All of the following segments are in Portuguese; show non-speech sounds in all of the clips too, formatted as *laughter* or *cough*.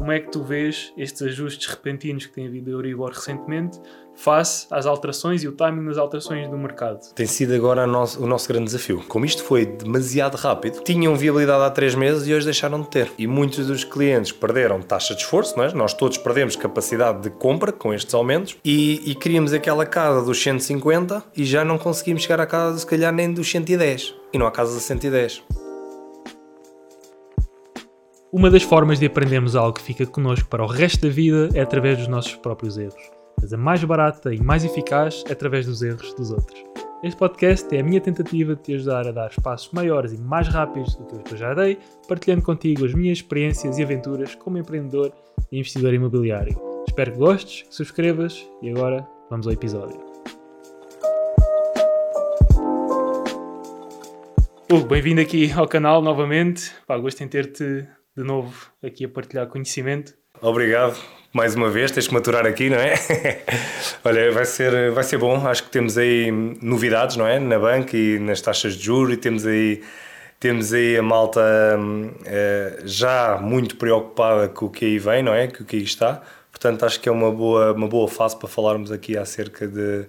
como é que tu vês estes ajustes repentinos que tem havido a Euribor recentemente face às alterações e o timing das alterações do mercado? Tem sido agora o nosso grande desafio. Como isto foi demasiado rápido, tinham viabilidade há três meses e hoje deixaram de ter. E muitos dos clientes perderam taxa de esforço, não é? nós todos perdemos capacidade de compra com estes aumentos e, e queríamos aquela casa dos 150 e já não conseguimos chegar à casa, se calhar, nem dos 110. E não à casa de 110. Uma das formas de aprendermos algo que fica connosco para o resto da vida é através dos nossos próprios erros. Mas a mais barata e mais eficaz é através dos erros dos outros. Este podcast é a minha tentativa de te ajudar a dar passos maiores e mais rápidos do que eu já dei, partilhando contigo as minhas experiências e aventuras como empreendedor e investidor imobiliário. Espero que gostes, que subscrevas e agora vamos ao episódio. Hugo, bem-vindo aqui ao canal novamente. Pá, gosto em ter-te de novo aqui a partilhar conhecimento. Obrigado mais uma vez, tens que maturar aqui, não é? *laughs* Olha, vai ser, vai ser bom. Acho que temos aí novidades, não é? Na banca e nas taxas de juros, e temos aí, temos aí a malta uh, já muito preocupada com o que aí vem, não é? Com o que aí está. Portanto, acho que é uma boa, uma boa fase para falarmos aqui acerca de,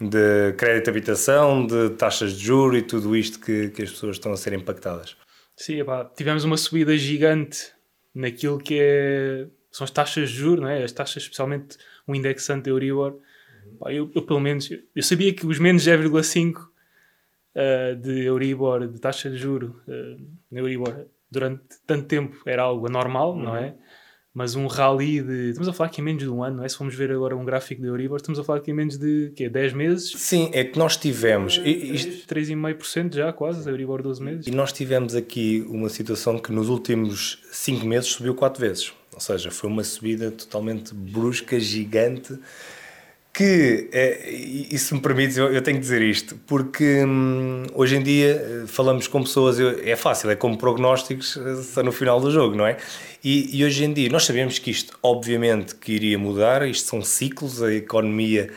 de crédito de habitação, de taxas de juros e tudo isto que, que as pessoas estão a ser impactadas. Sim, epá, tivemos uma subida gigante naquilo que é, são as taxas de juros, não é? as taxas, especialmente o indexante Euribor. Pá, eu, eu, pelo menos, eu sabia que os menos 0,5 uh, de Euribor, de taxa de juro uh, na Euribor, durante tanto tempo era algo anormal, uhum. não é? Mas um rally de. Estamos a falar que em menos de um ano, não é? Se formos ver agora um gráfico de Euribor, estamos a falar que em menos de quê? 10 meses? Sim, é que nós tivemos. 3,5% já quase, Euribor 12 meses. E nós tivemos aqui uma situação que nos últimos 5 meses subiu 4 vezes. Ou seja, foi uma subida totalmente brusca, gigante que, é, e se me permites, eu, tenho que dizer isto, porque hum, hoje em dia eh, falamos com pessoas, eu, é fácil, é como prognósticos está no final do jogo, não é? E, e, hoje em dia nós sabemos que isto, obviamente, que iria mudar, isto são ciclos, a economia,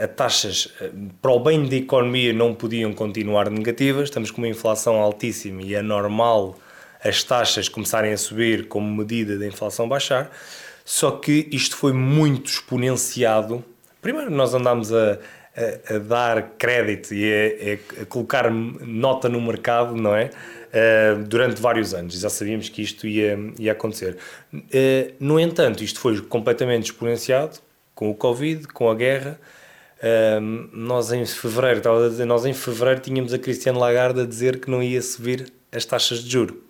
a, a taxas para o bem da economia não podiam continuar negativas, estamos com uma inflação altíssima e é normal as taxas começarem a subir como medida da inflação baixar, só que isto foi muito exponenciado Primeiro, nós andámos a, a, a dar crédito e a, a, colocar nota no mercado, não é? Uh, durante vários anos. Já sabíamos que isto ia, ia acontecer. Uh, no entanto, isto foi completamente exponenciado com o Covid, com a guerra. Uh, nós em fevereiro, estava a dizer, nós em fevereiro tínhamos a Cristiane Lagarde a dizer que não ia subir as taxas de juro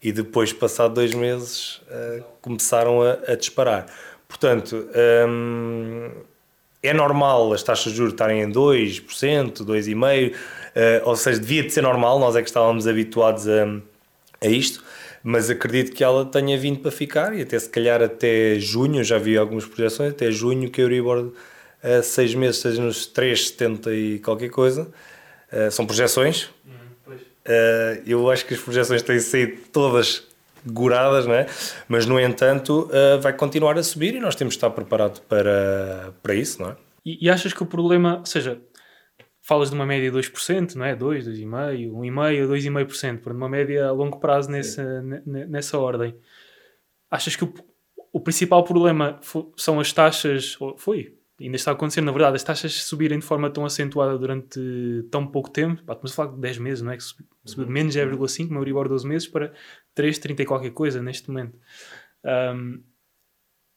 e depois, passado dois meses, começaram a, a, disparar. Portanto, é normal as taxas de juros estarem em 2%, 2,5%, uh, ou seja, devia de ser normal, nós é que estávamos habituados a, a isto, mas acredito que ela tenha vindo para ficar e até se calhar até junho, já vi algumas projeções, até junho que a Euribor a uh, seis meses esteja nos 3,70 e qualquer coisa, uh, são projeções. Uh, eu acho que as projeções têm saído todas goradas, não é? mas no entanto uh, vai continuar a subir e nós temos de estar preparados para, para isso, não é? E, e achas que o problema, ou seja, falas de uma média de 2%, não é? 2, 2,5%, 1,5%, 2,5%, por uma média a longo prazo nessa, nessa ordem. Achas que o, o principal problema são as taxas, ou foi, ainda está a acontecer, na verdade, as taxas subirem de forma tão acentuada durante tão pouco tempo, pá, estamos a falar de 10 meses, não é? Que subiu de menos 0,5, uma Euribor 12 meses, para 3, 30 e qualquer coisa neste momento. Um,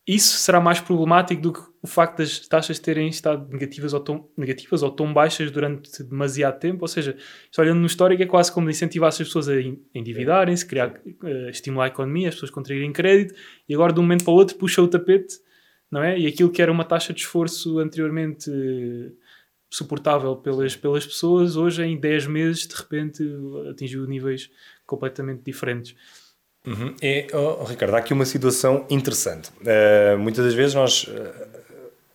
isso será mais problemático do que o facto das taxas terem estado negativas ou tão, negativas ou tão baixas durante demasiado tempo. Ou seja, olhando no histórico, é quase como incentivar as pessoas a endividarem-se, criar, uh, estimular a economia, as pessoas contraírem crédito, e agora de um momento para o outro puxa o tapete, não é? E aquilo que era uma taxa de esforço anteriormente uh, suportável pelas, pelas pessoas, hoje em 10 meses, de repente, atingiu níveis completamente diferentes. Uhum. E, oh, Ricardo, há aqui uma situação interessante. Uh, muitas das vezes nós uh,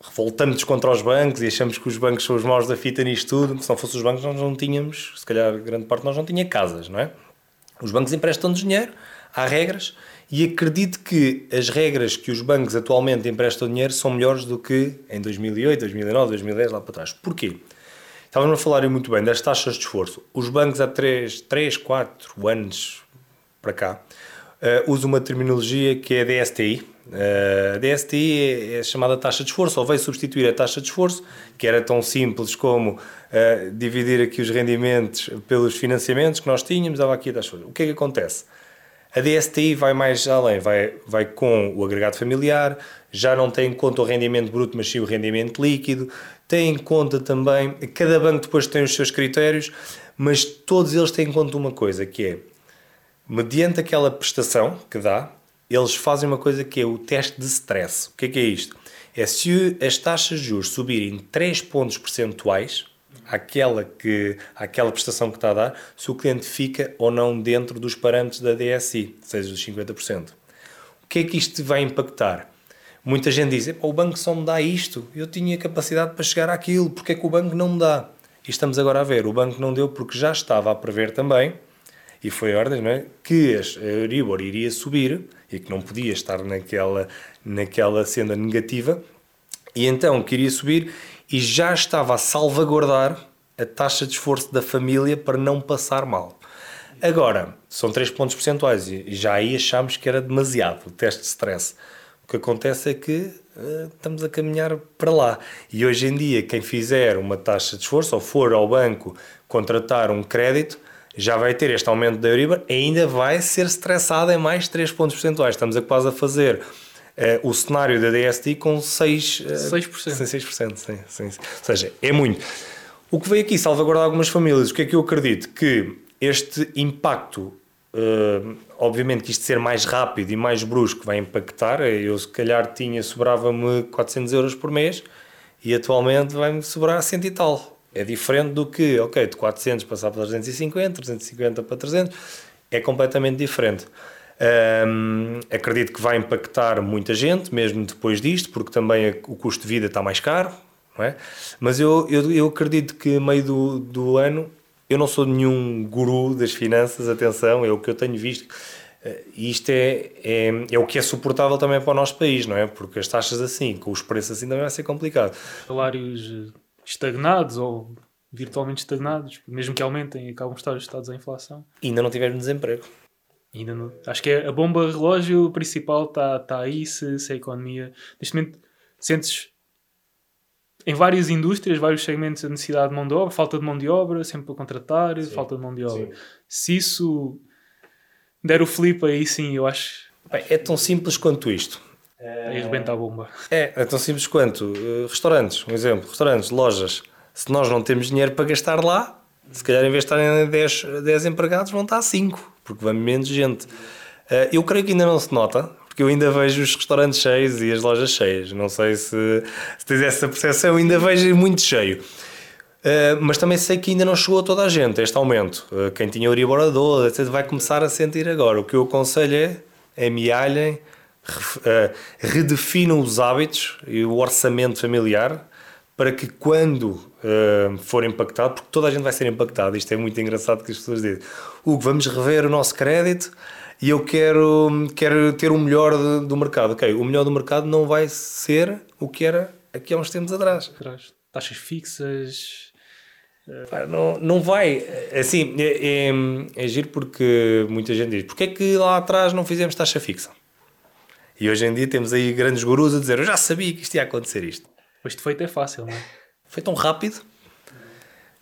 revoltamos contra os bancos e achamos que os bancos são os maus da fita nisto tudo. Se não fossem os bancos, nós não tínhamos, se calhar grande parte nós não tinha casas, não é? Os bancos emprestam-nos dinheiro, há regras, e acredito que as regras que os bancos atualmente emprestam dinheiro são melhores do que em 2008, 2009, 2010, lá para trás. Porquê? Estávamos a falar muito bem das taxas de esforço. Os bancos há 3, 3 4 anos para cá uh, usam uma terminologia que é DSTI, A DSTI é, é chamada taxa de esforço, ou veio substituir a taxa de esforço, que era tão simples como uh, dividir aqui os rendimentos pelos financiamentos que nós tínhamos, dava aqui a taxa de esforço. O que é que acontece? A DSTI vai mais além, vai, vai com o agregado familiar, já não tem em conta o rendimento bruto, mas sim o rendimento líquido, tem em conta também, cada banco depois tem os seus critérios, mas todos eles têm em conta uma coisa, que é, mediante aquela prestação que dá, eles fazem uma coisa que é o teste de stress. O que é que é isto? É se as taxas de juros subirem 3 pontos percentuais, aquela, que, aquela prestação que está a dar, se o cliente fica ou não dentro dos parâmetros da DSI, seja dos 50%. O que é que isto vai impactar? Muita gente diz, o banco só me dá isto, eu tinha capacidade para chegar àquilo, porque é que o banco não me dá? E estamos agora a ver, o banco não deu porque já estava a prever também, e foi ordem, não é? Que a Euribor iria subir e que não podia estar naquela, naquela senda negativa, e então queria subir e já estava a salvaguardar a taxa de esforço da família para não passar mal. Agora, são 3 pontos percentuais e já aí achámos que era demasiado o teste de stress. O que acontece é que uh, estamos a caminhar para lá. E hoje em dia, quem fizer uma taxa de esforço ou for ao banco contratar um crédito, já vai ter este aumento da Euribor ainda vai ser estressado em mais 3 pontos percentuais. Estamos a quase a fazer o cenário da DST com 6%. Uh, 6%. 6%, sim, sim, sim. Ou seja, é muito. O que veio aqui salvaguardar algumas famílias, o que é que eu acredito? Que este impacto, uh, obviamente que isto ser mais rápido e mais brusco vai impactar. Eu se calhar tinha, sobrava-me 400 euros por mês e atualmente vai-me sobrar 100 e tal. É diferente do que, ok, de 400 passar para 350, 350 para 300, é completamente diferente. Um, acredito que vai impactar muita gente, mesmo depois disto, porque também o custo de vida está mais caro, não é? Mas eu, eu, eu acredito que, meio do, do ano, eu não sou nenhum guru das finanças, atenção, é o que eu tenho visto. Eh, e isto é, é, é, o que é suportável também para o nosso país, não é? Porque as taxas assim, com os preços assim, também vai ser complicado. Salários estagnados ou virtualmente estagnados, mesmo que aumentem, acabam de estar ajustados à inflação. E ainda não tivemos desemprego. Ainda não. Acho que é a bomba relógio principal está tá aí se, se a economia. Neste momento sentes em várias indústrias, vários segmentos, a necessidade de mão de obra, falta de mão de obra, sempre para contratar, sim, falta de mão de obra. Sim. Se isso der o flip aí sim, eu acho. Bem, é tão simples quanto isto. É... E rebenta a bomba. É, é tão simples quanto uh, restaurantes, um exemplo, restaurantes, lojas. Se nós não temos dinheiro para gastar lá, se calhar em vez de estarem 10, 10 empregados, vão estar 5 porque vai menos gente. Uh, eu creio que ainda não se nota, porque eu ainda vejo os restaurantes cheios e as lojas cheias. Não sei se, se tens essa percepção, ainda vejo muito cheio. Uh, mas também sei que ainda não chegou a toda a gente este aumento. Uh, quem tinha Euriborador, etc., vai começar a sentir agora. O que eu aconselho é, é amealhem, redefinam os hábitos e o orçamento familiar para que quando uh, for impactado, porque toda a gente vai ser impactada, isto é muito engraçado que as pessoas dizem, Hugo, vamos rever o nosso crédito e eu quero, quero ter o melhor de, do mercado. Ok, o melhor do mercado não vai ser o que era aqui há uns tempos atrás. Taxas fixas... Não, não vai, assim, é, é, é giro porque muita gente diz, porque é que lá atrás não fizemos taxa fixa? E hoje em dia temos aí grandes gurus a dizer, eu já sabia que isto ia acontecer isto. Mas de feito é fácil, não é? Foi tão rápido.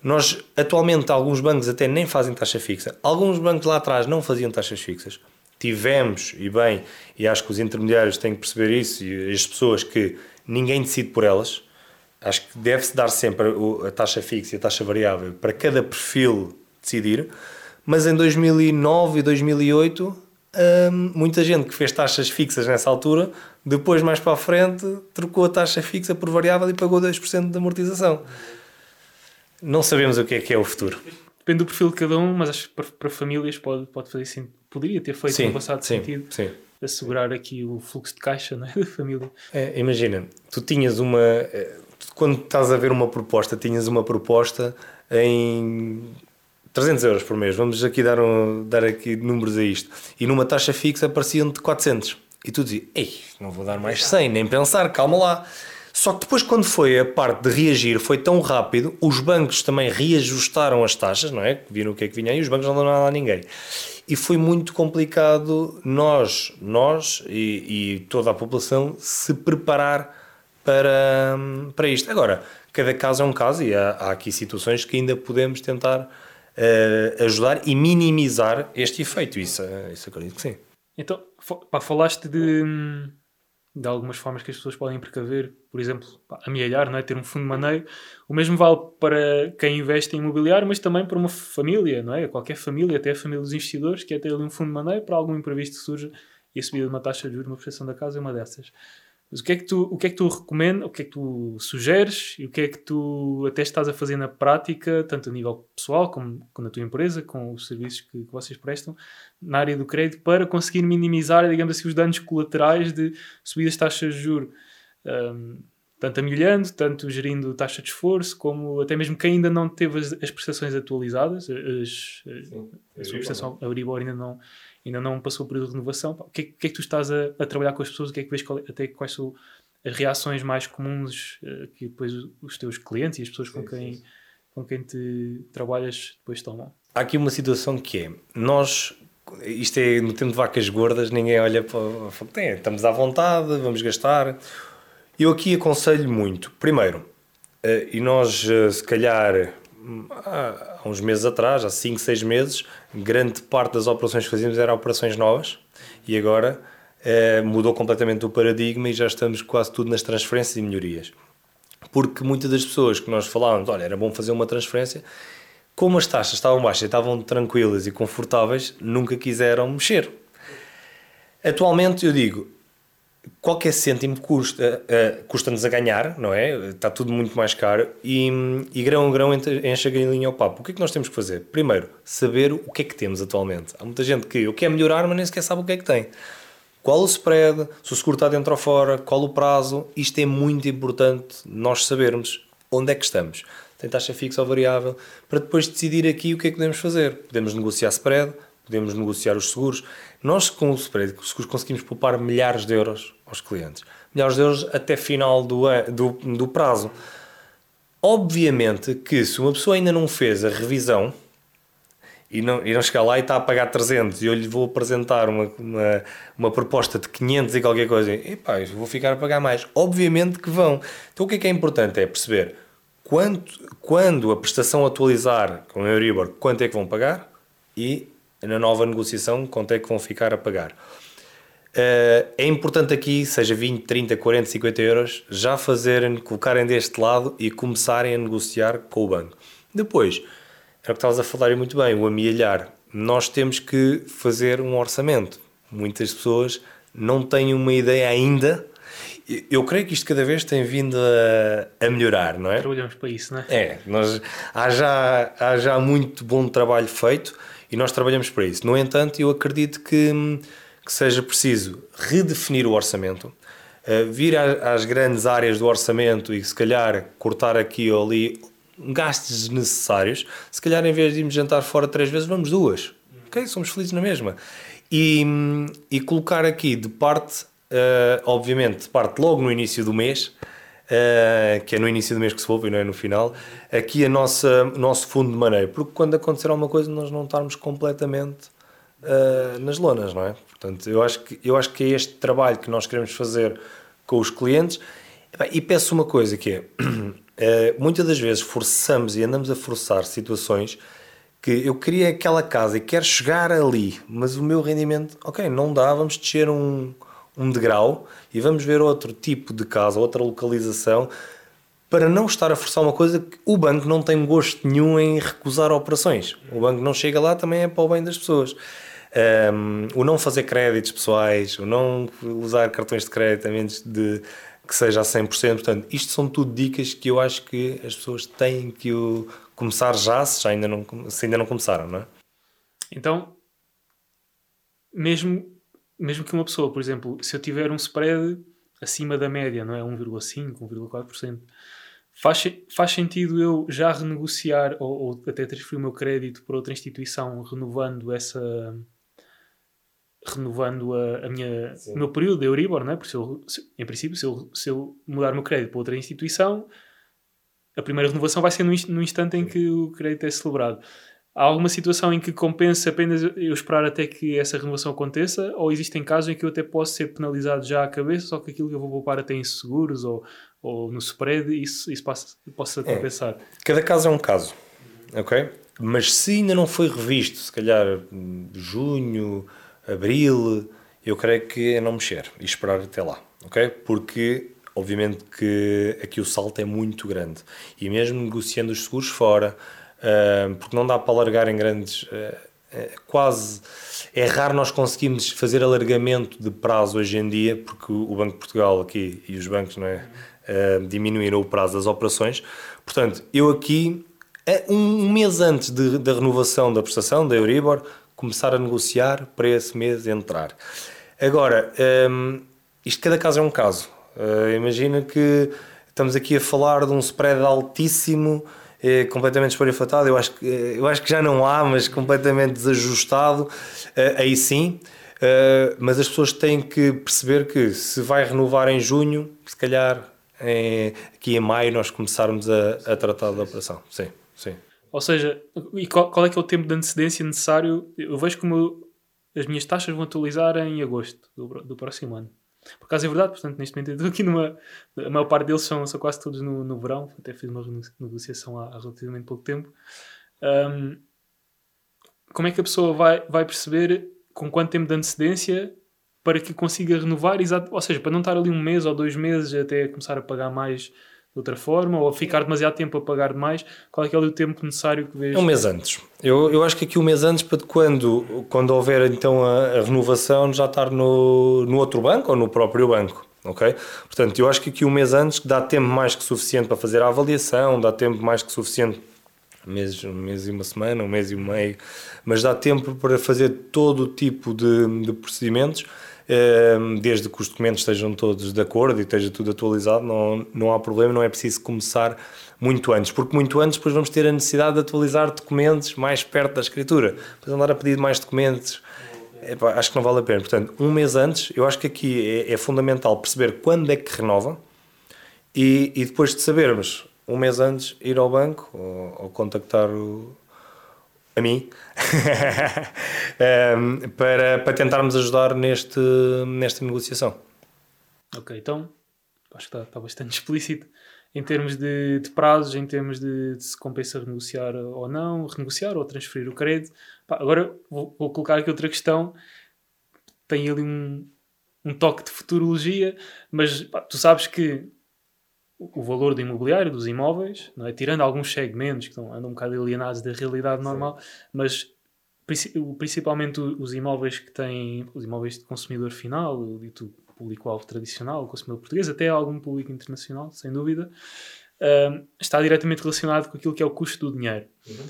Nós, atualmente, alguns bancos até nem fazem taxa fixa. Alguns bancos lá atrás não faziam taxas fixas. Tivemos, e bem, e acho que os intermediários têm que perceber isso, e as pessoas que ninguém decide por elas. Acho que deve-se dar sempre a taxa fixa e a taxa variável para cada perfil decidir. Mas em 2009 e 2008 Hum, muita gente que fez taxas fixas nessa altura, depois mais para a frente, trocou a taxa fixa por variável e pagou 2% de amortização. Não sabemos o que é que é o futuro. Depende do perfil de cada um, mas acho que para, para famílias pode, pode fazer sim, poderia ter feito sim, no passado sim, sentido. Sim. Assegurar aqui o fluxo de caixa não é? *laughs* da família. É, imagina, tu tinhas uma. Eh, quando estás a ver uma proposta, tinhas uma proposta em 300 euros por mês, vamos aqui dar, um, dar aqui números a isto. E numa taxa fixa apareciam de 400. E tu dizias, ei, não vou dar mais 100, nem pensar, calma lá. Só que depois, quando foi a parte de reagir, foi tão rápido, os bancos também reajustaram as taxas, não é? Viram o que é que vinha aí, os bancos não dão nada a ninguém. E foi muito complicado nós, nós e, e toda a população se preparar para, para isto. Agora, cada caso é um caso e há, há aqui situações que ainda podemos tentar uh, ajudar e minimizar este efeito. Isso, isso acredito que sim. Então, pá, falaste de de algumas formas que as pessoas podem precaver, por exemplo, amealhar, não é? ter um fundo de maneio. O mesmo vale para quem investe em imobiliário, mas também para uma família, não é? Qualquer família, até a família dos investidores, que é ter ali um fundo de maneio para algum imprevisto que surja e a subida de uma taxa de juros, uma prestação da casa é uma dessas. Mas o que é que tu, o que é que tu recomendas, o que é que tu sugeres e o que é que tu até estás a fazer na prática, tanto a nível pessoal como, como na tua empresa, com os serviços que, que vocês prestam, na área do crédito, para conseguir minimizar, digamos assim, os danos colaterais de subidas de taxas de juros? Um, tanto amelhando, tanto gerindo taxa de esforço, como até mesmo quem ainda não teve as, as prestações atualizadas, as, Sim, a sua prestação Euribor ainda não, ainda não passou o período de renovação. O que, é, que é que tu estás a, a, trabalhar com as pessoas? O que é que vês qual, até quais são as reações mais comuns uh, que depois os teus clientes e as pessoas com, quem, com quem te trabalhas depois tomam? Há aqui uma situação que é, nós, isto é no tempo de vacas gordas, ninguém olha para, tem, estamos à vontade, vamos gastar. Eu aqui aconselho muito, primeiro, uh, e nós uh, se calhar há, uns meses atrás, há 5, 6 meses, grande parte das operações que fazíamos eram operações novas e agora eh, mudou completamente o paradigma e já estamos quase tudo nas transferências e melhorias. Porque muitas das pessoas que nós falávamos, olha, era bom fazer uma transferência, como as taxas estavam baixas, estavam tranquilas e confortáveis, nunca quiseram mexer. Atualmente eu digo, qualquer cêntimo custa, uh, custa-nos a ganhar, não é? Está tudo muito mais caro e, e grão a grão enche a galinha ao papo. O que é que nós temos que fazer? Primeiro, saber o que é que temos atualmente. Há muita gente que eu quero melhorar, mas nem sequer sabe o que é que tem. Qual o spread, se o seguro está dentro ou fora, qual o prazo, isto é muito importante nós sabermos onde é que estamos. Tem taxa fixa ou variável, para depois decidir aqui o que é que podemos fazer. Podemos negociar spread, podemos negociar os seguros. Nós, com o spread, conseguimos poupar milhares de euros aos clientes. Milhares de euros até final do, do, do prazo. Obviamente que se uma pessoa ainda não fez a revisão e não, e não chegar lá e está a pagar 300 e eu lhe vou apresentar uma, uma, uma proposta de 500 e qualquer coisa, e pá, eu vou ficar a pagar mais. Obviamente que vão. Então o que é que é importante é perceber quanto, quando a prestação atualizar com a Euribor, quanto é que vão pagar e na nova negociação, quanto é que vão ficar a pagar. Uh, é importante aqui, seja 20, 30, 40, 50 euros, já fazerem, colocarem deste lado e começarem a negociar com o banco. Depois, é o que estavas a falar muito bem, o amealhar. Nós temos que fazer um orçamento. Muitas pessoas não têm uma ideia ainda. Eu creio que isto cada vez tem vindo a, a melhorar, não é? Trabalhamos para isso, não é? É, nós, há, já, há já muito bom trabalho feito e nós trabalhamos para isso. No entanto, eu acredito que, que seja preciso redefinir o orçamento, uh, vir às grandes áreas do orçamento e se calhar cortar aqui ou ali gastos desnecessários. Se calhar, em vez de irmos jantar fora três vezes, vamos duas. Ok? Somos felizes na mesma. E, e colocar aqui de parte, uh, obviamente, de parte logo no início do mês, uh, que é no início do mês que se ouve e não é no final, aqui a nossa, o nosso fundo de maneio, porque quando acontecer alguma coisa nós não estarmos completamente uh, nas lonas, não é? Portanto, eu acho, que, eu acho que é este trabalho que nós queremos fazer com os clientes e peço uma coisa que é, uh, *clears throat* muitas das vezes forçamos e andamos a forçar situações que eu queria aquela casa e quero chegar ali, mas o meu rendimento, ok, não dá, vamos descer um, um degrau e vamos ver outro tipo de casa, outra localização, para não estar a forçar uma coisa que o banco não tem gosto nenhum em recusar operações. O banco não chega lá também é para o bem das pessoas. Um, o não fazer créditos pessoais, o não usar cartões de crédito a menos de que seja a 100%. Portanto, isto são tudo dicas que eu acho que as pessoas têm que começar já, se, já ainda, não, se ainda não começaram, não é? Então, mesmo mesmo que uma pessoa, por exemplo, se eu tiver um spread acima da média, não é 1,5, 1,4%, faz, faz sentido eu já renegociar ou, ou, até transferir o meu crédito para outra instituição, renovando essa renovando a, a minha, o meu período de Euribor, não é? Porque se eu, se, em princípio, se eu, se eu mudar o meu crédito para outra instituição, a primeira renovação vai ser no, no instante em que o crédito é celebrado. Há alguma situação em que compensa apenas eu esperar até que essa renovação aconteça? Ou existem casos em que eu até posso ser penalizado já à cabeça, só que aquilo que eu vou poupar até em seguros ou, ou no spread, isso, isso passa, possa é. compensar? É. Cada caso é um caso, ok? Mas se ainda não foi revisto, se calhar junho, abril, eu creio que é não mexer e esperar até lá, ok? Porque obviamente que aqui o salto é muito grande e mesmo negociando os seguros fora porque não dá para alargar em grandes. Uh, quase. É raro nós conseguirmos fazer alargamento de prazo hoje em dia, porque o Banco de Portugal aqui e os bancos não é, diminuíram o prazo das operações. Portanto, eu aqui, um mês antes de, da renovação da prestação, da Euribor, começar a negociar para esse mês entrar. Agora, isto cada caso é um caso. Imagina que estamos aqui a falar de um spread altíssimo é completamente espalhafatado, eu acho, que, eh, eu acho que já não há, mas completamente desajustado, eh, aí sim. Eh, mas as pessoas têm que perceber que se vai renovar em junho, se calhar aqui em maio nós começarmos a, a tratar da operação. Sim, sim. Ou seja, e qual, qual, é que é o tempo de antecedência necessário? Eu vejo como as minhas taxas vão atualizar em agosto do, do próximo ano. Por acaso é verdade, portanto, neste momento eu estou aqui numa. A maior parte deles são, são quase todos no, no verão, até fiz uma negociação há, há relativamente pouco tempo. Um, como é que a pessoa vai, vai perceber com quanto tempo de antecedência para que consiga renovar, exato, ou seja, para não estar ali um mês ou dois meses até começar a pagar mais de outra forma, ou ficar demasiado tempo a pagar mais, qual é que é o tempo necessário que vês? Um mês antes. Eu, eu acho que aqui um mês antes para quando, quando houver então a, a renovação já estar no, no outro banco ou no próprio banco. Ok? Portanto, eu acho que aqui um mês antes dá tempo mais que suficiente para fazer a avaliação, dá tempo mais que suficiente um mês, um mês e uma semana, um mês e meio, mas dá tempo para fazer todo o tipo de, de procedimentos desde que os documentos estejam todos de acordo e esteja tudo atualizado, não, não há problema, não é preciso começar muito antes, porque muito antes depois vamos ter a necessidade de atualizar documentos mais perto da escritura, depois andar a pedir mais documentos, acho que não vale a pena. Portanto, um mês antes, eu acho que aqui é, é fundamental perceber quando é que renova e, e, depois de sabermos, um mês antes, ir ao banco ou, ou contactar o, a mim *laughs* um, para, para tentarmos ajudar neste, nesta negociação. Ok, então acho que está, está bastante *laughs* explícito em termos de, de prazos, em termos de, de, se compensa renegociar ou não, renegociar ou transferir o crédito. Pá, agora vou, vou, colocar aqui outra questão. Tem ali um, um toque de futurologia, mas pá, tu sabes que o valor do imobiliário, dos imóveis, não é? tirando alguns segmentos que estão, andam um bocado alienados da realidade normal, Sim. mas principalmente os imóveis que têm, os imóveis de consumidor final, o dito público-alvo tradicional, o consumidor português, até algum público internacional, sem dúvida, uh, está diretamente relacionado com aquilo que é o custo do dinheiro. Uhum.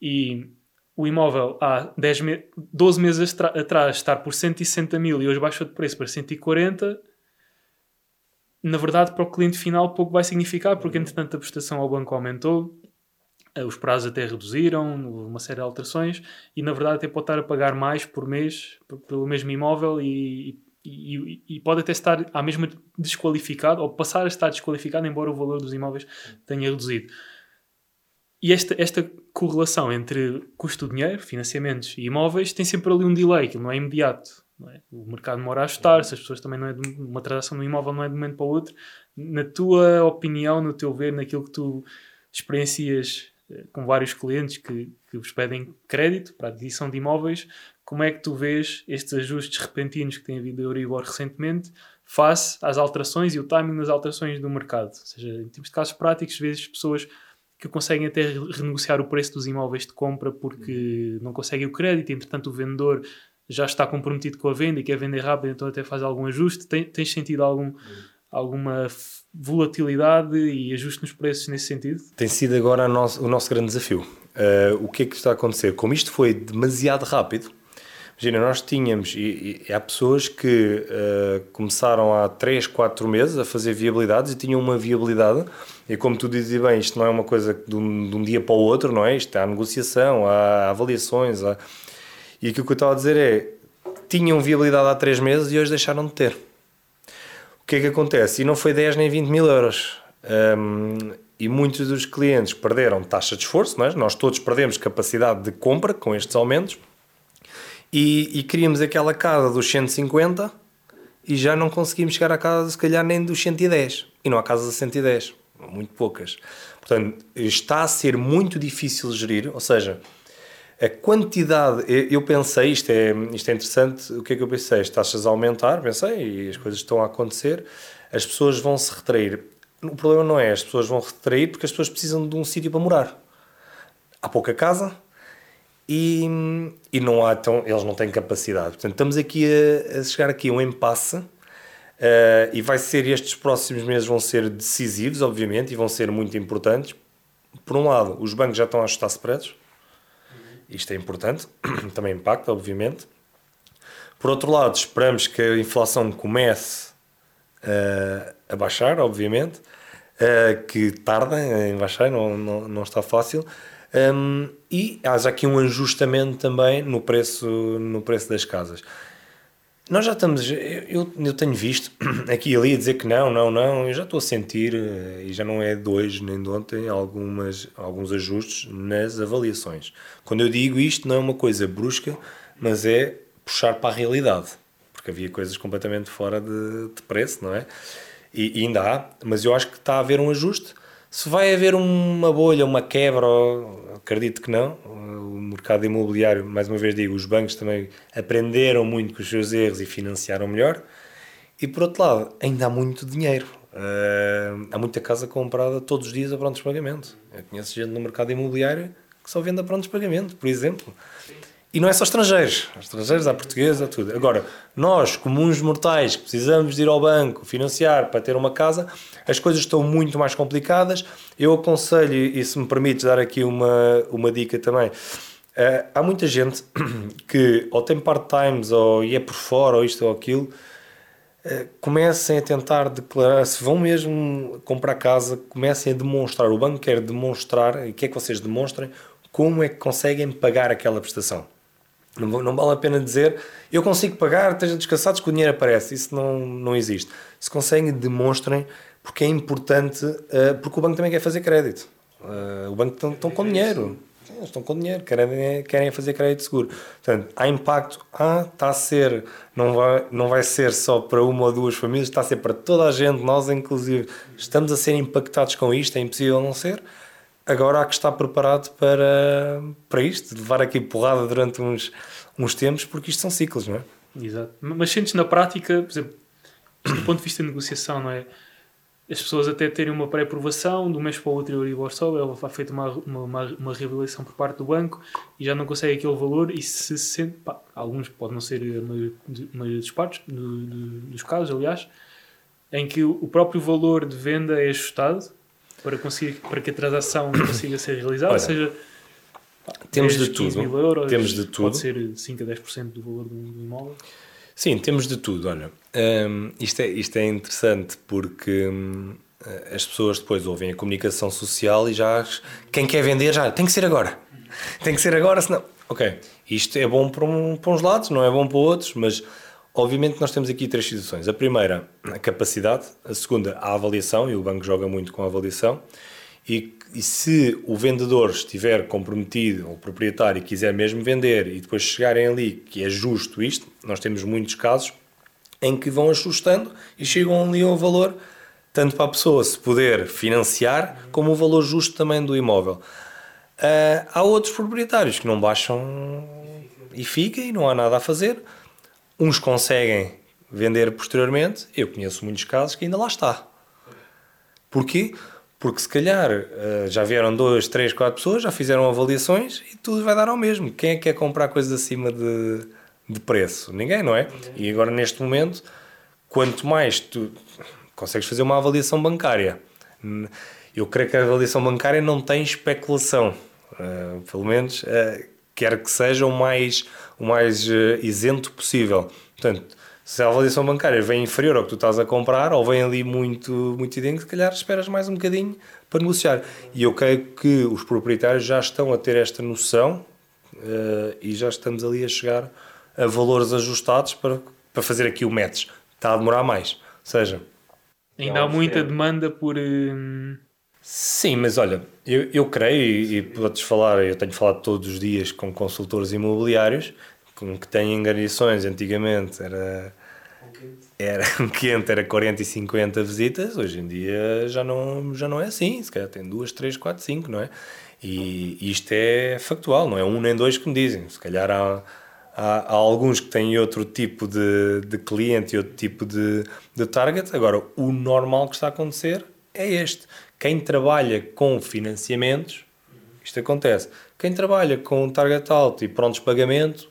E o imóvel há 10 me 12 meses atrás estar por 160 mil e hoje baixou de preço para 140 na verdade, para o cliente final pouco vai significar, porque entretanto a prestação ao banco aumentou, eh, os prazos até reduziram, uma série de alterações, e na verdade até pode estar a pagar mais por mês pelo mesmo imóvel e, e, e, pode até estar à mesma desqualificado ou passar a estar desqualificado, embora o valor dos imóveis tenha reduzido. E esta, esta correlação entre custo do dinheiro, financiamentos e imóveis tem sempre ali um delay, que não é imediato. É? O mercado demora a ajustar-se, as pessoas também não é de, uma transação no imóvel não é de um momento para o outro. Na tua opinião, no teu ver, naquilo que tu experiencias eh, com vários clientes que, que vos pedem crédito para a aquisição de imóveis, como é que tu vês estes ajustes repentinos que tem havido a Euribor recentemente face às alterações e o timing das alterações do mercado? Ou seja, em termos de casos práticos, vezes pessoas que conseguem até renegociar o preço dos imóveis de compra porque não conseguem o crédito, entretanto o vendedor já está comprometido com a venda e quer vender rápido, então até faz algum ajuste. Tem, tens sentido algum, alguma volatilidade e ajuste nos preços nesse sentido? Tem sido agora nosso, o nosso grande desafio. Uh, o que é que está a acontecer? Como isto foi demasiado rápido, imagina, nós tínhamos, e, e há pessoas que uh, começaram há 3, 4 meses a fazer viabilidades e tinham uma viabilidade, e como tu dizes bem, isto não é uma coisa de um, de um dia para o outro, não é? Isto há negociação, há avaliações, há e aquilo que eu estava a dizer é, tinham viabilidade há 3 meses e hoje deixaram de ter. O que é que acontece? E não foi 10 nem 20 mil euros. Um, e muitos dos clientes perderam taxa de esforço, é? nós todos perdemos capacidade de compra com estes aumentos e, e queríamos aquela casa dos 150 e já não conseguimos chegar à casa, se calhar, nem dos 110 e não há casas a 110, muito poucas. Portanto, está a ser muito difícil gerir, ou seja, a quantidade. Eu pensei, isto é, isto é interessante, o que é que eu pensei? As taxas a aumentar, pensei, e as coisas estão a acontecer, as pessoas vão se retrair. O problema não é as pessoas vão retrair porque as pessoas precisam de um sítio para morar. Há pouca casa e, e não há, então, eles não têm capacidade. Portanto, estamos aqui a, a chegar aqui a um impasse uh, e vai ser, estes próximos meses vão ser decisivos, obviamente, e vão ser muito importantes. Por um lado, os bancos já estão a ajustar spreads. Isto é importante, *clears throat* também impacta, obviamente. Por outro lado, esperamos que a inflação comece uh, a baixar, obviamente, uh, que tarda em baixar, não, não, não está fácil. Um, e haja aqui um ajustamento também no preço, no preço das casas. Nós já estamos, eu, eu tenho visto *clears throat* aqui e ali a dizer que não, não, não, eu já estou a sentir, eh, e já não é de hoje nem de ontem, algumas, alguns ajustes nas avaliações. Quando eu digo isto, não é uma coisa brusca, mas é puxar para a realidade, porque havia coisas completamente fora de, de preço, não é? E, e, ainda há, mas eu acho que está a haver um ajuste. Se vai haver uma bolha, uma quebra, acredito que não. O mercado imobiliário, mais uma vez digo, os bancos também aprenderam muito com os seus erros e financiaram melhor. E por outro lado, ainda há muito dinheiro. Uh, há muita casa comprada todos os dias a prontos pagamento. Eu conheço gente no mercado imobiliário que só vende a prontos pagamento, por exemplo. E não é só estrangeiros, há estrangeiros, há portugueses, há tudo. Agora, nós, comuns mortais, que precisamos de ir ao banco, financiar para ter uma casa, as coisas estão muito mais complicadas. Eu aconselho, e se me permites dar aqui uma, uma dica também, uh, há muita gente *coughs* que ou tem part-times, ou é por fora, ou isto ou aquilo, uh, comecem a tentar declarar, se vão mesmo comprar casa, comecem a demonstrar, o banco quer demonstrar, e quer que vocês demonstrem, como é que conseguem pagar aquela prestação. Não, não vale a pena dizer eu consigo pagar, estejam descansados que o dinheiro aparece. Isso não, não existe. Se conseguem, demonstrem, porque é importante, uh, porque o banco também quer fazer crédito. Uh, o banco estão, estão com dinheiro. Eles estão com dinheiro, querem, querem fazer crédito seguro. Portanto, há impacto. Ah, está a ser, não vai, não vai ser só para uma ou duas famílias, está a ser para toda a gente, nós inclusive, estamos a ser impactados com isto, é impossível não ser. Agora há que estar preparado para, para isto, levar aqui porrada durante uns, uns tempos, porque isto são ciclos, não é? Exato. Mas sentes na prática, por exemplo, do ponto de vista de negociação, não é? As pessoas até terem uma pré-aprovação, de um mês para o outro o Euribor sobe, ela vai feita uma, uma, uma, reavaliação por parte do banco e já não consegue aquele valor e se sente, pá, alguns, pode não ser a maioria, dos partes, do, do, dos casos, aliás, em que o próprio valor de venda é ajustado para, conseguir, para que a transação *coughs* consiga ser realizada, Olha, seja pá, temos de tudo. Euros, temos de tudo. Pode ser 5 a 10% do valor do imóvel. Sim, temos de tudo. Olha, um, isto, é, isto é interessante porque um, as pessoas depois ouvem a comunicação social e já quem quer vender já tem que ser agora. Tem que ser agora, senão. Ok, isto é bom para, um, para uns lados, não é bom para outros, mas Obviamente nós temos aqui três situações. A primeira, a capacidade. A segunda, a avaliação, e o banco joga muito com a avaliação. E, e se o vendedor estiver comprometido, ou o proprietário quiser mesmo vender e depois chegarem ali que é justo isto, nós temos muitos casos em que vão ajustando e chegam ali ao valor, tanto para a pessoa se poder financiar, como o valor justo também do imóvel. Uh, há outros proprietários que não baixam e ficam e não há nada a fazer Uns conseguem vender posteriormente, eu conheço muitos casos que ainda lá está. Porquê? Porque se calhar eh, já vieram duas, três, quatro pessoas, já fizeram avaliações e tudo vai dar ao mesmo. Quem é que quer comprar coisas acima de, de preço? Ninguém, não é? E agora neste momento, quanto mais tu consegues fazer uma avaliação bancária, eu creio que a avaliação bancária não tem especulação. Uh, pelo menos uh, quer que seja o mais, o mais isento possível. Portanto, se a avaliação bancária vem inferior ao que tu estás a comprar, ou vem ali muito, muito idêntico, se calhar esperas mais um bocadinho para negociar. E eu creio que os proprietários já estão a ter esta noção uh, e já estamos ali a chegar a valores ajustados para, para fazer aqui o match. Está a demorar mais. Ou seja, Ainda há muita demanda por. hum, Sim, mas olha, eu, eu creio, e, e podes falar, eu tenho falado todos os dias com consultores imobiliários com que têm enganações. Antigamente era, era *laughs* um quente, era 40 e 50 visitas, hoje em dia já não, já não é assim. Se calhar tem duas, três, quatro, cinco, não é? E isto é factual, não é um nem dois que me dizem. Se calhar há, há, há alguns que têm outro tipo de, de cliente e outro tipo de, de target. Agora, o normal que está a acontecer é este. Quem trabalha com financiamentos, isto acontece. Quem trabalha com target alto e prontos pagamento,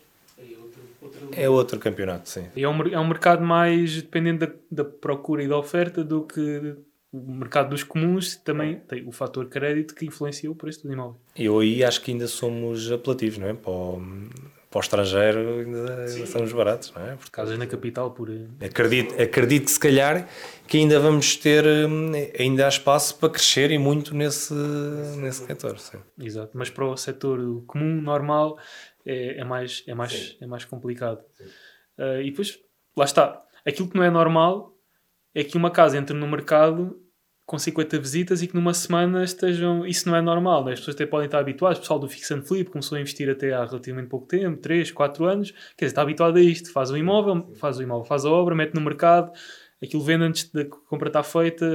é outro campeonato, sim. É um, é um mercado mais dependente da, da procura e da oferta do que o mercado dos comuns. Também tem o fator crédito que influencia o preço do imóvel. Eu aí acho que ainda somos apelativos, não é? Para o, para o estrangeiro ainda, somos baratos, não é? Porque Casas na capital por. acredito, acredito que se calhar que ainda vamos ter, hum, ainda há espaço para crescer e muito nesse, nesse setor, sim. Exato. Mas para o setor comum, normal, é, é mais, é mais, é mais complicado. Ah, e depois, lá está. Aquilo que não é normal é que uma casa entre no mercado com 50 visitas e que numa semana estejam. Isso não é normal, né? as pessoas até podem estar habituadas. O pessoal do Fix and Flip começou a investir até há relativamente pouco tempo 3, 4 anos. Quer dizer, está habituado a isto. Faz o imóvel, faz o imóvel, faz a obra, mete no mercado. Aquilo vende antes da compra estar feita,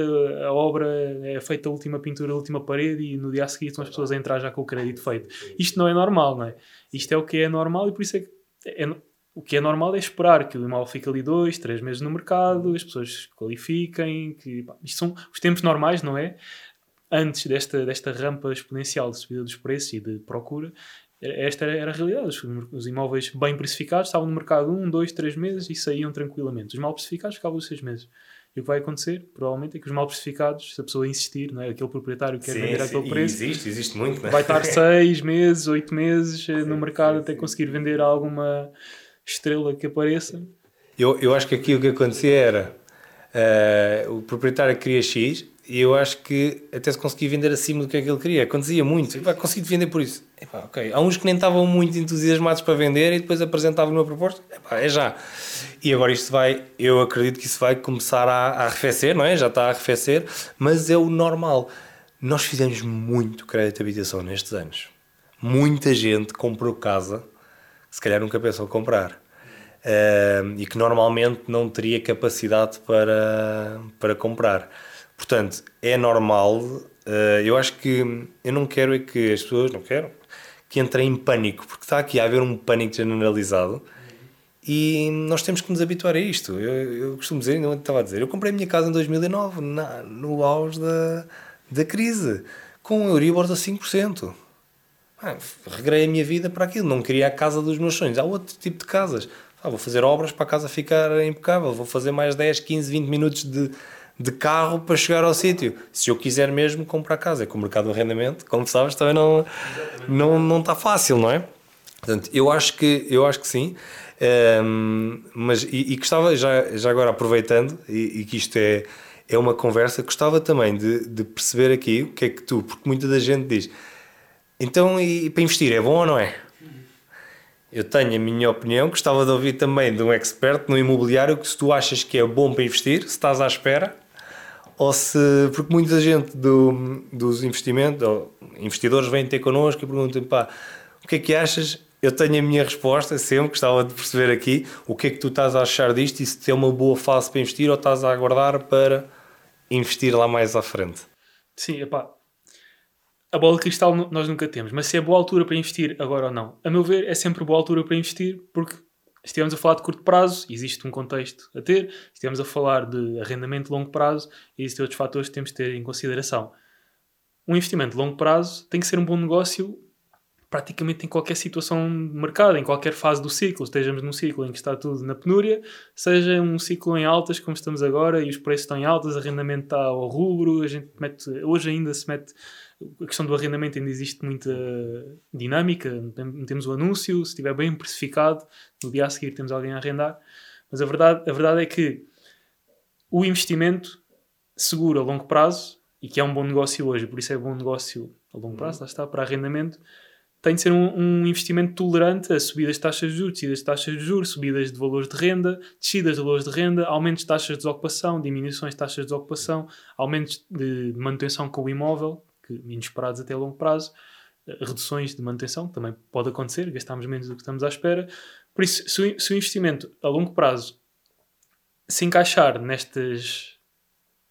a obra é feita a última pintura, a última parede e no dia a seguir estão as pessoas a entrar já com o crédito feito. Isto não é normal, não é? Isto é o que é normal e por isso é que é- o que é normal é esperar que o imóvel fique ali dois, três meses no mercado, as pessoas se qualifiquem, que pá, isto são os tempos normais, não é? Antes desta, desta rampa exponencial de subida dos preços e de procura, esta era, era a realidade. Os, os imóveis bem precificados estavam no mercado um, dois, três meses e saíam tranquilamente. Os mal precificados ficavam os seis meses. E o que vai acontecer, provavelmente, é que os mal precificados, se a pessoa insistir, não é? aquele proprietário que quer vender aquele e preço, existe, existe muito, é? vai estar *laughs* seis meses, oito meses eh, no mercado até conseguir vender alguma estrela que apareça. Eu, eu acho que aqui o que acontecia era eh, o proprietário queria X e eu acho que até se conseguia vender acima do que é que ele queria. Acontecia muito. Epá, consegui vender por isso. Epá, ok. Há uns que nem estavam muito entusiasmados para vender e depois apresentavam uma proposta. Epá, é já. E agora isto vai, eu acredito que isso vai começar a, a arrefecer, não é? Já está a arrefecer, mas é o normal. Nós fizemos muito crédito de habitação nestes anos. Muita gente comprou casa que se calhar nunca pensou comprar. Uh, e que normalmente não teria capacidade para, para comprar. Portanto, é normal. uh, eu acho que eu não quero é que as pessoas, não quero, que entrem em pânico, porque está aqui a haver um pânico generalizado e nós temos que nos habituar a isto. Eu, eu costumo dizer, ainda estava a dizer, eu comprei a minha casa em 2009, na, no auge da, da crise, com um Euribor de 5%. Ah, regrei a minha vida para aquilo, não queria a casa dos meus sonhos. Há outro tipo de casas. Ah, vou fazer obras para a casa ficar impecável, vou fazer mais 10, 15, 20 minutos de, de carro para chegar ao sítio. Se eu quiser mesmo comprar casa, é que o mercado do arrendamento, como sabes, também não, não, não está fácil, não é? Portanto, eu acho que, eu acho que sim. Um, mas, e, e gostava, já, já agora aproveitando, e, e, que isto é, é uma conversa, gostava também de, de perceber aqui o que é que tu, porque muita da gente diz, então, e, para investir é bom ou não é? Eu tenho a minha opinião, gostava de ouvir também de um expert no imobiliário que se tu achas que é bom para investir, se estás à espera, ou se. Porque muita gente do, dos investimentos, investidores vêm ter connosco e perguntam: pá, o que é que achas? Eu tenho a minha resposta, sempre gostava de perceber aqui o que é que tu estás a achar disto e se é uma boa fase para investir ou estás a aguardar para investir lá mais à frente. Sim, epá, a bola de cristal nós nunca temos, mas se é boa altura para investir agora ou não, a meu ver, é sempre boa altura para investir porque estivemos a falar de curto prazo, existe um contexto a ter, estivemos a falar de arrendamento de longo prazo existem outros fatores que temos de ter em consideração. Um investimento de longo prazo tem que ser um bom negócio praticamente em qualquer situação de mercado, em qualquer fase do ciclo, estejamos num ciclo em que está tudo na penúria, seja um ciclo em altas como estamos agora e os preços estão em altas, arrendamento está ao rubro, a gente mete, hoje ainda se mete a questão do arrendamento ainda existe muita dinâmica, temos o anúncio, se estiver bem precificado, no dia a seguir temos alguém a arrendar, mas a verdade, a verdade é que o investimento seguro a longo prazo, e que é um bom negócio hoje, por isso é bom negócio a longo prazo, lá está, para arrendamento, tem de ser um, um, investimento tolerante a subidas de taxas de juros, descidas de taxas de juros, subidas de valores de renda, descidas de valores de renda, aumentos de taxas de desocupação, diminuições de taxas de desocupação, aumentos de, manutenção com o imóvel, que, inesperados até a longo prazo, eh, reduções de manutenção, que também pode acontecer, gastamos menos do que estamos à espera. Por isso, se o, se o investimento a longo prazo se encaixar nestas,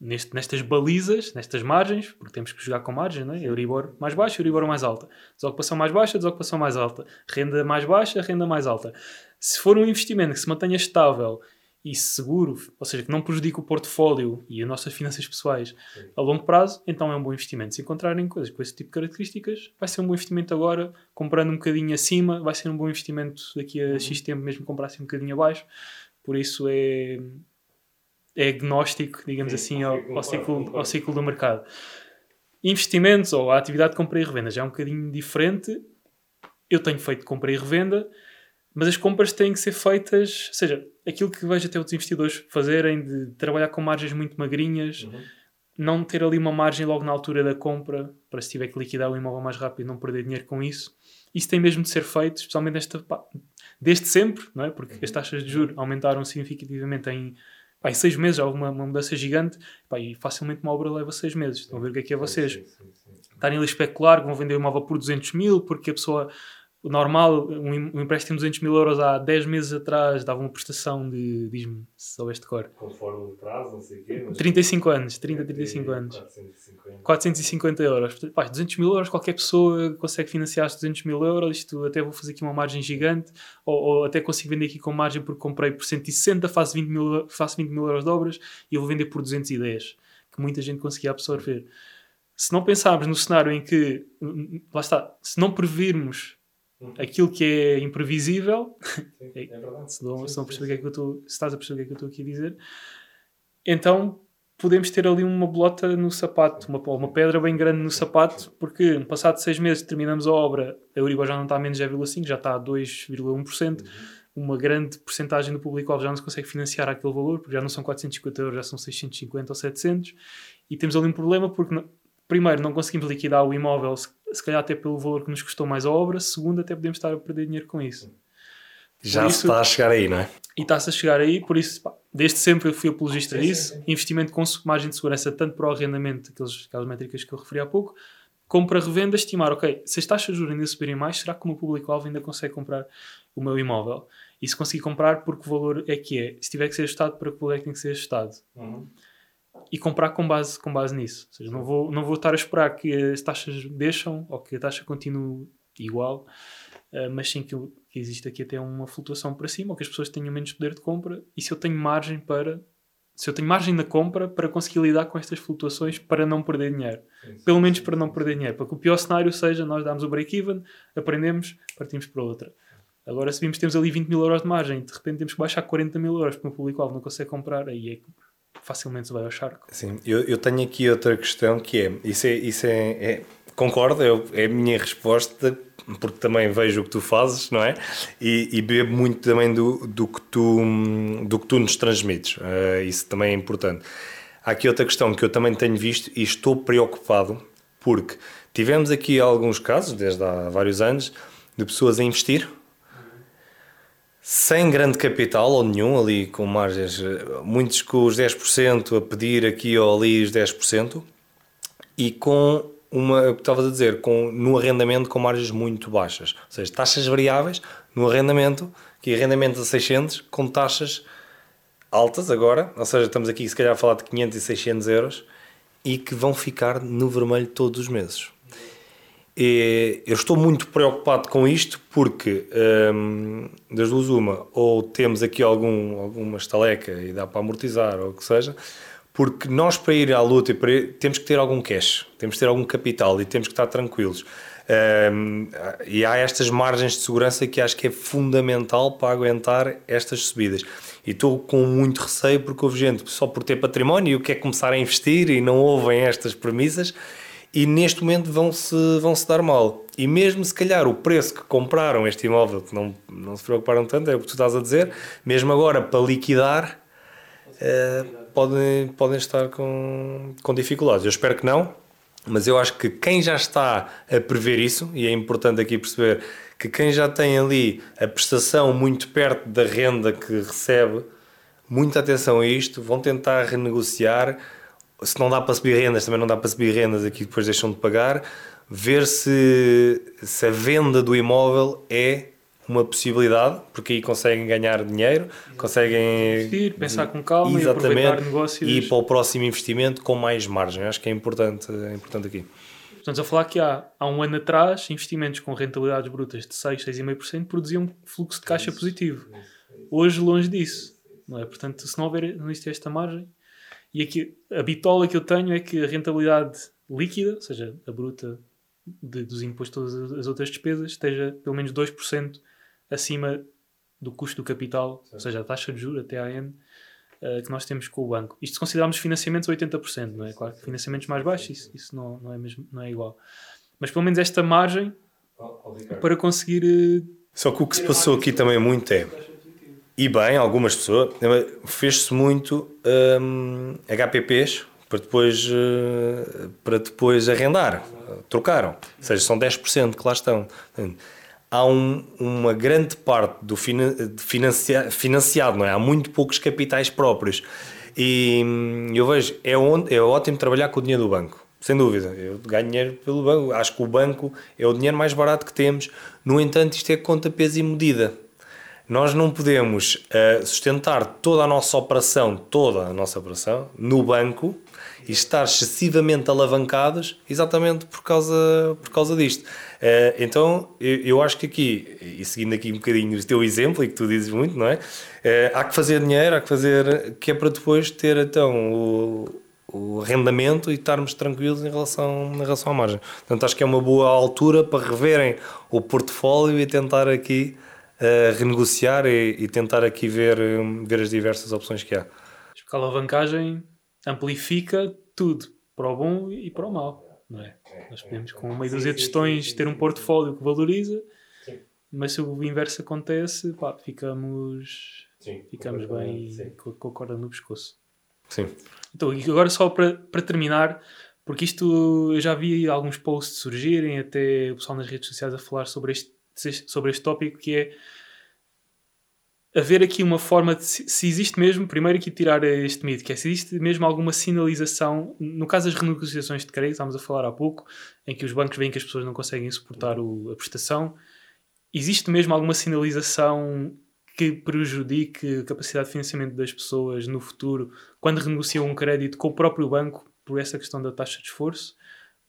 neste, nestas balizas, nestas margens, porque temos que jogar com margens, né? Euribor mais baixa, Euribor mais alta. Desocupação mais baixa, desocupação mais alta. Renda mais baixa, renda mais alta. Se for um investimento que se mantenha estável e seguro, ou seja, que não prejudique o portfólio e as nossas finanças pessoais Sim. a longo prazo, então é um bom investimento. Se encontrarem coisas com esse tipo de características, vai ser um bom investimento agora, comprando um bocadinho acima, vai ser um bom investimento daqui a uhum. X tempo, mesmo comprassem um bocadinho abaixo. Por isso é, é agnóstico, digamos Sim, assim, ao, ao, ciclo, ao ciclo do mercado. Investimentos ou a atividade de compra e revenda já é um bocadinho diferente. Eu tenho feito compra e revenda, mas as compras têm que ser feitas, ou seja, aquilo que vejo até outros investidores fazerem de trabalhar com margens muito magrinhas, uhum. não ter ali uma margem logo na altura da compra, para se tiver que liquidar o imóvel mais rápido não perder dinheiro com isso. Isso tem mesmo de ser feito, especialmente nesta, pá, desde sempre, não é? Porque uhum. as taxas de juros aumentaram significativamente em Pá, em seis meses há uma, uma mudança gigante pá, e facilmente uma obra leva seis meses. Estão a ver o que é que é vocês. Estarem ali a especular, vão vender o imóvel por 200 mil porque a pessoa normal, um, um empréstimo de 200 mil euros há 10 meses atrás dava uma prestação de, diz-me, se soubeste cor. Conforme o prazo, não sei o quê. Mas... 35 anos, 30, 35 anos. 450. 450 euros. Pá, 200 mil euros, qualquer pessoa consegue financiar os 200 mil euros. Isto até vou fazer aqui uma margem gigante, ou, ou, até consigo vender aqui com margem porque comprei por 160, faço 20 mil, faço 20 mil euros de obras e eu vou vender por 210, que muita gente conseguia absorver. Se não pensarmos no cenário em que, lá está, se não previrmos. Aquilo que é imprevisível, sim, *laughs* é, é se, não, sim, se não perceber sim, que é que eu estou, se estás a perceber o que é que eu estou aqui a dizer, então podemos ter ali uma bolota no sapato, uma, uma pedra bem grande no sapato, porque no passado seis meses terminamos a obra, a Euribor já não está a menos 0,5, já está a 2,1%, uhum. uma grande porcentagem do público já não se consegue financiar aquele valor, porque já não são 450 euros, já são 650 ou 700, e temos ali um problema porque primeiro, não conseguimos liquidar o imóvel, se, se calhar até pelo valor que nos custou mais a obra, segundo, até podemos estar a perder dinheiro com isso. Já isso, está a chegar aí, não é? E está-se a chegar aí, por isso, pá, desde sempre eu fui apologista sim, disso. Sim, sim. Investimento com margem de segurança, tanto para o arrendamento, aqueles, aquelas métricas que eu referi há pouco, como para revenda, estimar, ok, se as taxas de juros ainda subirem mais, será que o meu público-alvo ainda consegue comprar o meu imóvel? E se conseguir comprar, por que valor é que é? Se tiver que ser ajustado, para que valor é que tem que ser ajustado? Uhum e comprar com base, com base nisso. Ou seja, não vou, não vou estar a esperar que as taxas deixam ou que a taxa continue igual, uh, mas sim que, que existe aqui até uma flutuação para cima ou que as pessoas tenham menos poder de compra e se eu tenho margem para. Se eu tenho margem na compra para conseguir lidar com estas flutuações para não perder dinheiro. Pelo menos para não perder dinheiro. Para que o pior cenário seja nós damos o break-even, aprendemos, partimos para outra. Agora, se vimos temos ali 20 mil euros de margem, de repente temos que baixar 40 mil euros porque o público-alvo não consegue comprar, aí é facilmente ao charco. Sim, eu, eu tenho aqui outra questão que é, isso é, isso é, é concordo, eu, é a minha resposta, porque também vejo o que tu fazes, não é? E, e bebo muito também do, do, que tu, do que tu nos transmites, uh, isso também é importante. Há aqui outra questão que eu também tenho visto e estou preocupado, porque tivemos aqui alguns casos, desde há vários anos, de pessoas a investir sem grande capital ou nenhum, ali com margens, eh, muitos com os 10% a pedir aqui ou ali os 10%, e com uma, estavas a dizer, com, no arrendamento com margens muito baixas, ou seja, taxas variáveis no arrendamento, que arrendamento a 600 com taxas altas agora, ou seja, estamos aqui se calhar a falar de 500 e 600 euros, e que vão ficar no vermelho todos os meses. E eu estou muito preocupado com isto porque, hum, das duas, uma, ou temos aqui algum, alguma estaleca e dá para amortizar, ou o que seja, porque nós, para ir à luta, ir, temos que ter algum cash, temos que ter algum capital e temos que estar tranquilos. Um, e há estas margens de segurança que acho que é fundamental para aguentar estas subidas. E estou com muito receio porque houve gente só por ter património e quer começar a investir e não ouvem estas premissas e neste momento vão-se vão -se dar mal. E mesmo se calhar o preço que compraram este imóvel, que não, não se preocuparam tanto, é o que tu estás a dizer, mesmo agora para liquidar, uh, podem, podem estar com, com dificuldades. Eu espero que não, mas eu acho que quem já está a prever isso, e é importante aqui perceber que quem já tem ali a prestação muito perto da renda que recebe, muita atenção a isto, vão tentar renegociar. Se não dá para subir rendas, também não dá para subir rendas aqui depois deixam de pagar. Ver se, se a venda do imóvel é uma possibilidade, porque aí conseguem ganhar dinheiro, conseguem Investir, pensar com calma e aproveitar negócios. e ir para o próximo investimento com mais margem. Acho que é importante, é importante aqui. Estamos a falar que há, há um ano atrás, investimentos com rentabilidades brutas de 6, 6,5% produziam fluxo de caixa positivo. Hoje, longe disso. Não é? Portanto, se não houver não existir esta margem. E aqui, a bitola que eu tenho é que a rentabilidade líquida, ou seja, a bruta de, dos impostos todas as outras despesas, esteja pelo menos 2% acima do custo do capital, ou seja, a taxa de juros, a TAN, uh, que nós temos com o banco. Isto se considerarmos financiamentos 80%, não é? Claro que financiamentos mais baixos, isso, isso não, não, é mesmo, não é igual. Mas pelo menos esta margem para conseguir. Uh, Só que o que se passou aqui também muito é. E bem, algumas pessoas, fez-se muito um, HPPs para depois, uh, para depois arrendar. Trocaram. Ou seja, são 10% que lá estão há um, uma grande parte do financia, financiado, não é? Há muito poucos capitais próprios. E hum, eu vejo, é, onde, é ótimo trabalhar com o dinheiro do banco. Sem dúvida, eu ganho dinheiro pelo banco. Acho que o banco é o dinheiro mais barato que temos. No entanto, isto é conta, peso e medida. Nós não podemos uh, sustentar toda a nossa operação, toda a nossa operação, no banco e estar excessivamente alavancados exatamente por causa, por causa disto. Uh, então, eu, eu, acho que aqui, e seguindo aqui um bocadinho o teu exemplo, e que tu dizes muito, não é? Uh, há que fazer dinheiro, há que fazer, que é para depois ter então o, o arrendamento e estarmos tranquilos em relação, em relação à margem. Portanto, acho que é uma boa altura para reverem o portfólio e tentar aqui uh, renegociar e, e, tentar aqui ver, ver as diversas opções que há. Porque a alavancagem amplifica tudo, para o bom e para o mau não é? Nós podemos, com uma dúzia de gestões, ter um portfólio que valoriza, mas se o inverso acontece, pá, ficamos, sim, ficamos bem com, com a corda no pescoço. Sim. Então, agora só para, para terminar, porque isto eu já vi alguns posts surgirem, até o pessoal nas redes sociais a falar sobre este, sobre este tópico, que é haver aqui uma forma de se, existe mesmo, primeiro aqui tirar este mito, que é se existe mesmo alguma sinalização, no caso das renegociações de crédito, estávamos a falar há pouco, em que os bancos veem que as pessoas não conseguem suportar o, a prestação, existe mesmo alguma sinalização que prejudique a capacidade de financiamento das pessoas no futuro, quando renegociam um crédito com o próprio banco, por essa questão da taxa de esforço?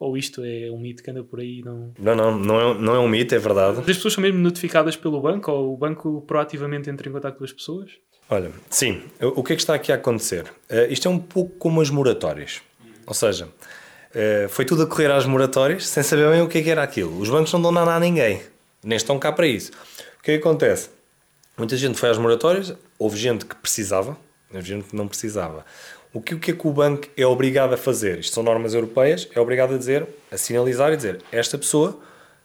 Ou isto é um mito que anda por aí? Não, não, não, não é, não é um mito, é verdade. As pessoas são mesmo notificadas pelo banco ou o banco proativamente entra em contato com as pessoas? Olha, sim. O que é que está aqui a acontecer? Uh, isto é um pouco como as moratórias. Ou seja, uh, foi tudo a correr às moratórias sem saber bem o que, é que era aquilo. Os bancos não dão nada a ninguém. Nem estão cá para isso. O que é que acontece? Muita gente foi às moratórias, houve gente que precisava, houve gente que não precisava. O que, o que é que o banco é obrigado a fazer? Isto são normas europeias, é obrigado a dizer, a sinalizar e dizer esta pessoa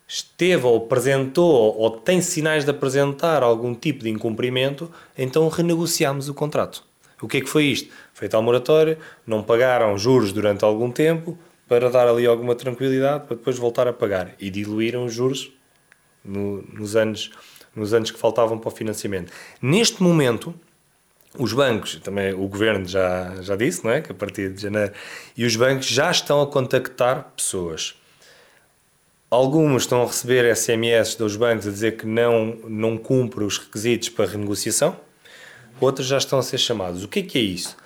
esteve ou apresentou ou tem sinais de apresentar algum tipo de incumprimento, então renegociamos o contrato. O que é que foi isto? Foi tal moratória, não pagaram juros durante algum tempo para dar ali alguma tranquilidade para depois voltar a pagar e diluíram os juros no, nos, anos, nos anos que faltavam para o financiamento. Neste momento, os bancos, também o governo já, já disse, não é? Que a partir de janeiro. E os bancos já estão a contactar pessoas. Algumas estão a receber SMS dos bancos a dizer que não, não cumpre os requisitos para renegociação. Outras já estão a ser chamados. O que é que é isso?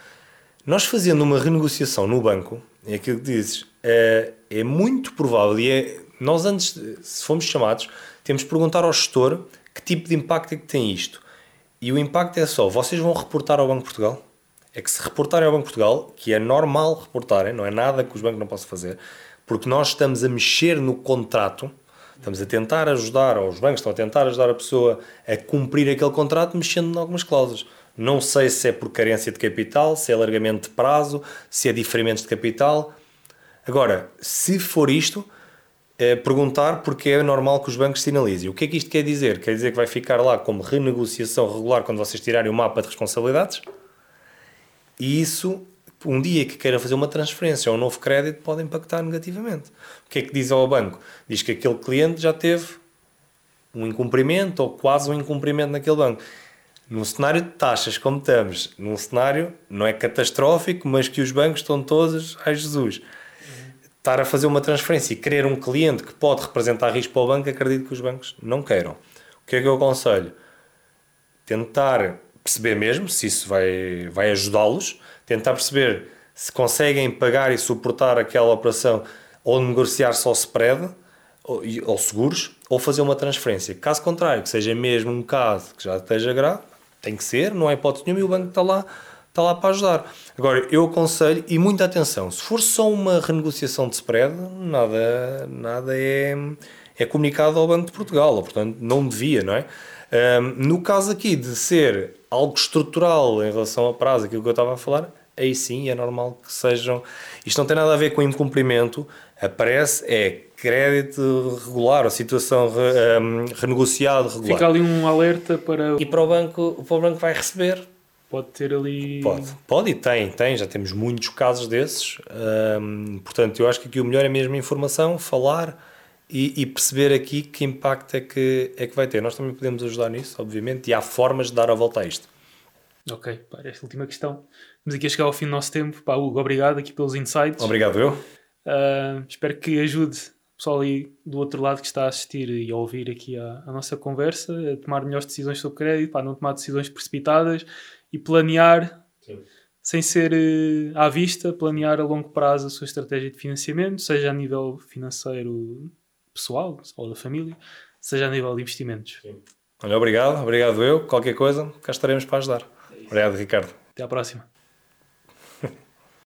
Nós fazendo uma renegociação no banco, é aquilo que dizes, é, é muito provável, e é, nós antes, se formos chamados, temos de perguntar ao gestor que tipo de impacto é que tem isto e o impacto é só, vocês vão reportar ao Banco de Portugal? É que se reportarem ao Banco de Portugal, que é normal reportarem, não é nada que os bancos não possam fazer, porque nós estamos a mexer no contrato, estamos a tentar ajudar, ou os bancos estão a tentar ajudar a pessoa a cumprir aquele contrato mexendo em algumas cláusulas. Não sei se é por carência de capital, se é alargamento de prazo, se é diferimentos de capital. Agora, se for isto, perguntar porque é normal que os bancos sinalizem. O que é que isto quer dizer? Quer dizer que vai ficar lá como renegociação regular quando vocês tirarem o mapa de responsabilidades? E isso um dia que queira fazer uma transferência ou um novo crédito pode impactar negativamente. O que é que diz ao banco? Diz que aquele cliente já teve um incumprimento ou quase um incumprimento naquele banco. Num cenário de taxas como estamos, num cenário não é catastrófico, mas que os bancos estão todos, ai Jesus, estar a fazer uma transferência e querer um cliente que pode representar risco para o banco, acredito que os bancos não queiram. O que é que eu aconselho? Tentar perceber mesmo se isso vai, vai ajudá-los, tentar perceber se conseguem pagar e suportar aquela operação ou negociar só spread ou, ou seguros ou fazer uma transferência. Caso contrário, que seja mesmo um caso que já esteja grave, tem que ser, não há hipótese nenhuma e o banco está lá, está lá para ajudar. Agora, eu aconselho, e muita atenção, se for só uma renegociação de spread, nada, nada é, é comunicado ao Banco de Portugal, ou, portanto não devia, não é? Um, no caso aqui de ser algo estrutural em relação ao prazo, aquilo que eu estava a falar, aí sim é normal que sejam. Isto não tem nada a ver com incumprimento, aparece é crédito regular, ou situação re, um, renegociado regular. Fica ali um alerta para. E para o banco, para o banco vai receber. Pode ter ali. Pode, pode e tem, tem, já temos muitos casos desses. Portanto, eu acho que aqui o melhor é mesmo informação, falar e, e, perceber aqui que impacto é que, é que vai ter. Nós também podemos ajudar nisso, obviamente, e há formas de dar a volta a isto. Ok, para esta última questão. Estamos aqui a chegar ao fim do nosso tempo. Pá, Hugo, obrigado aqui pelos insights. Obrigado eu. Uh, espero que ajude o pessoal aí do outro lado que está a assistir e a ouvir aqui a, a nossa conversa, a tomar melhores decisões sobre crédito, para não tomar decisões precipitadas e planear, Sim. sem ser uh, à vista, planear a longo prazo a sua estratégia de financiamento, seja a nível financeiro pessoal ou da família, seja a nível de investimentos. Sim. Olha, obrigado, obrigado eu. Qualquer coisa, cá estaremos para ajudar. É obrigado, Ricardo. Até à próxima.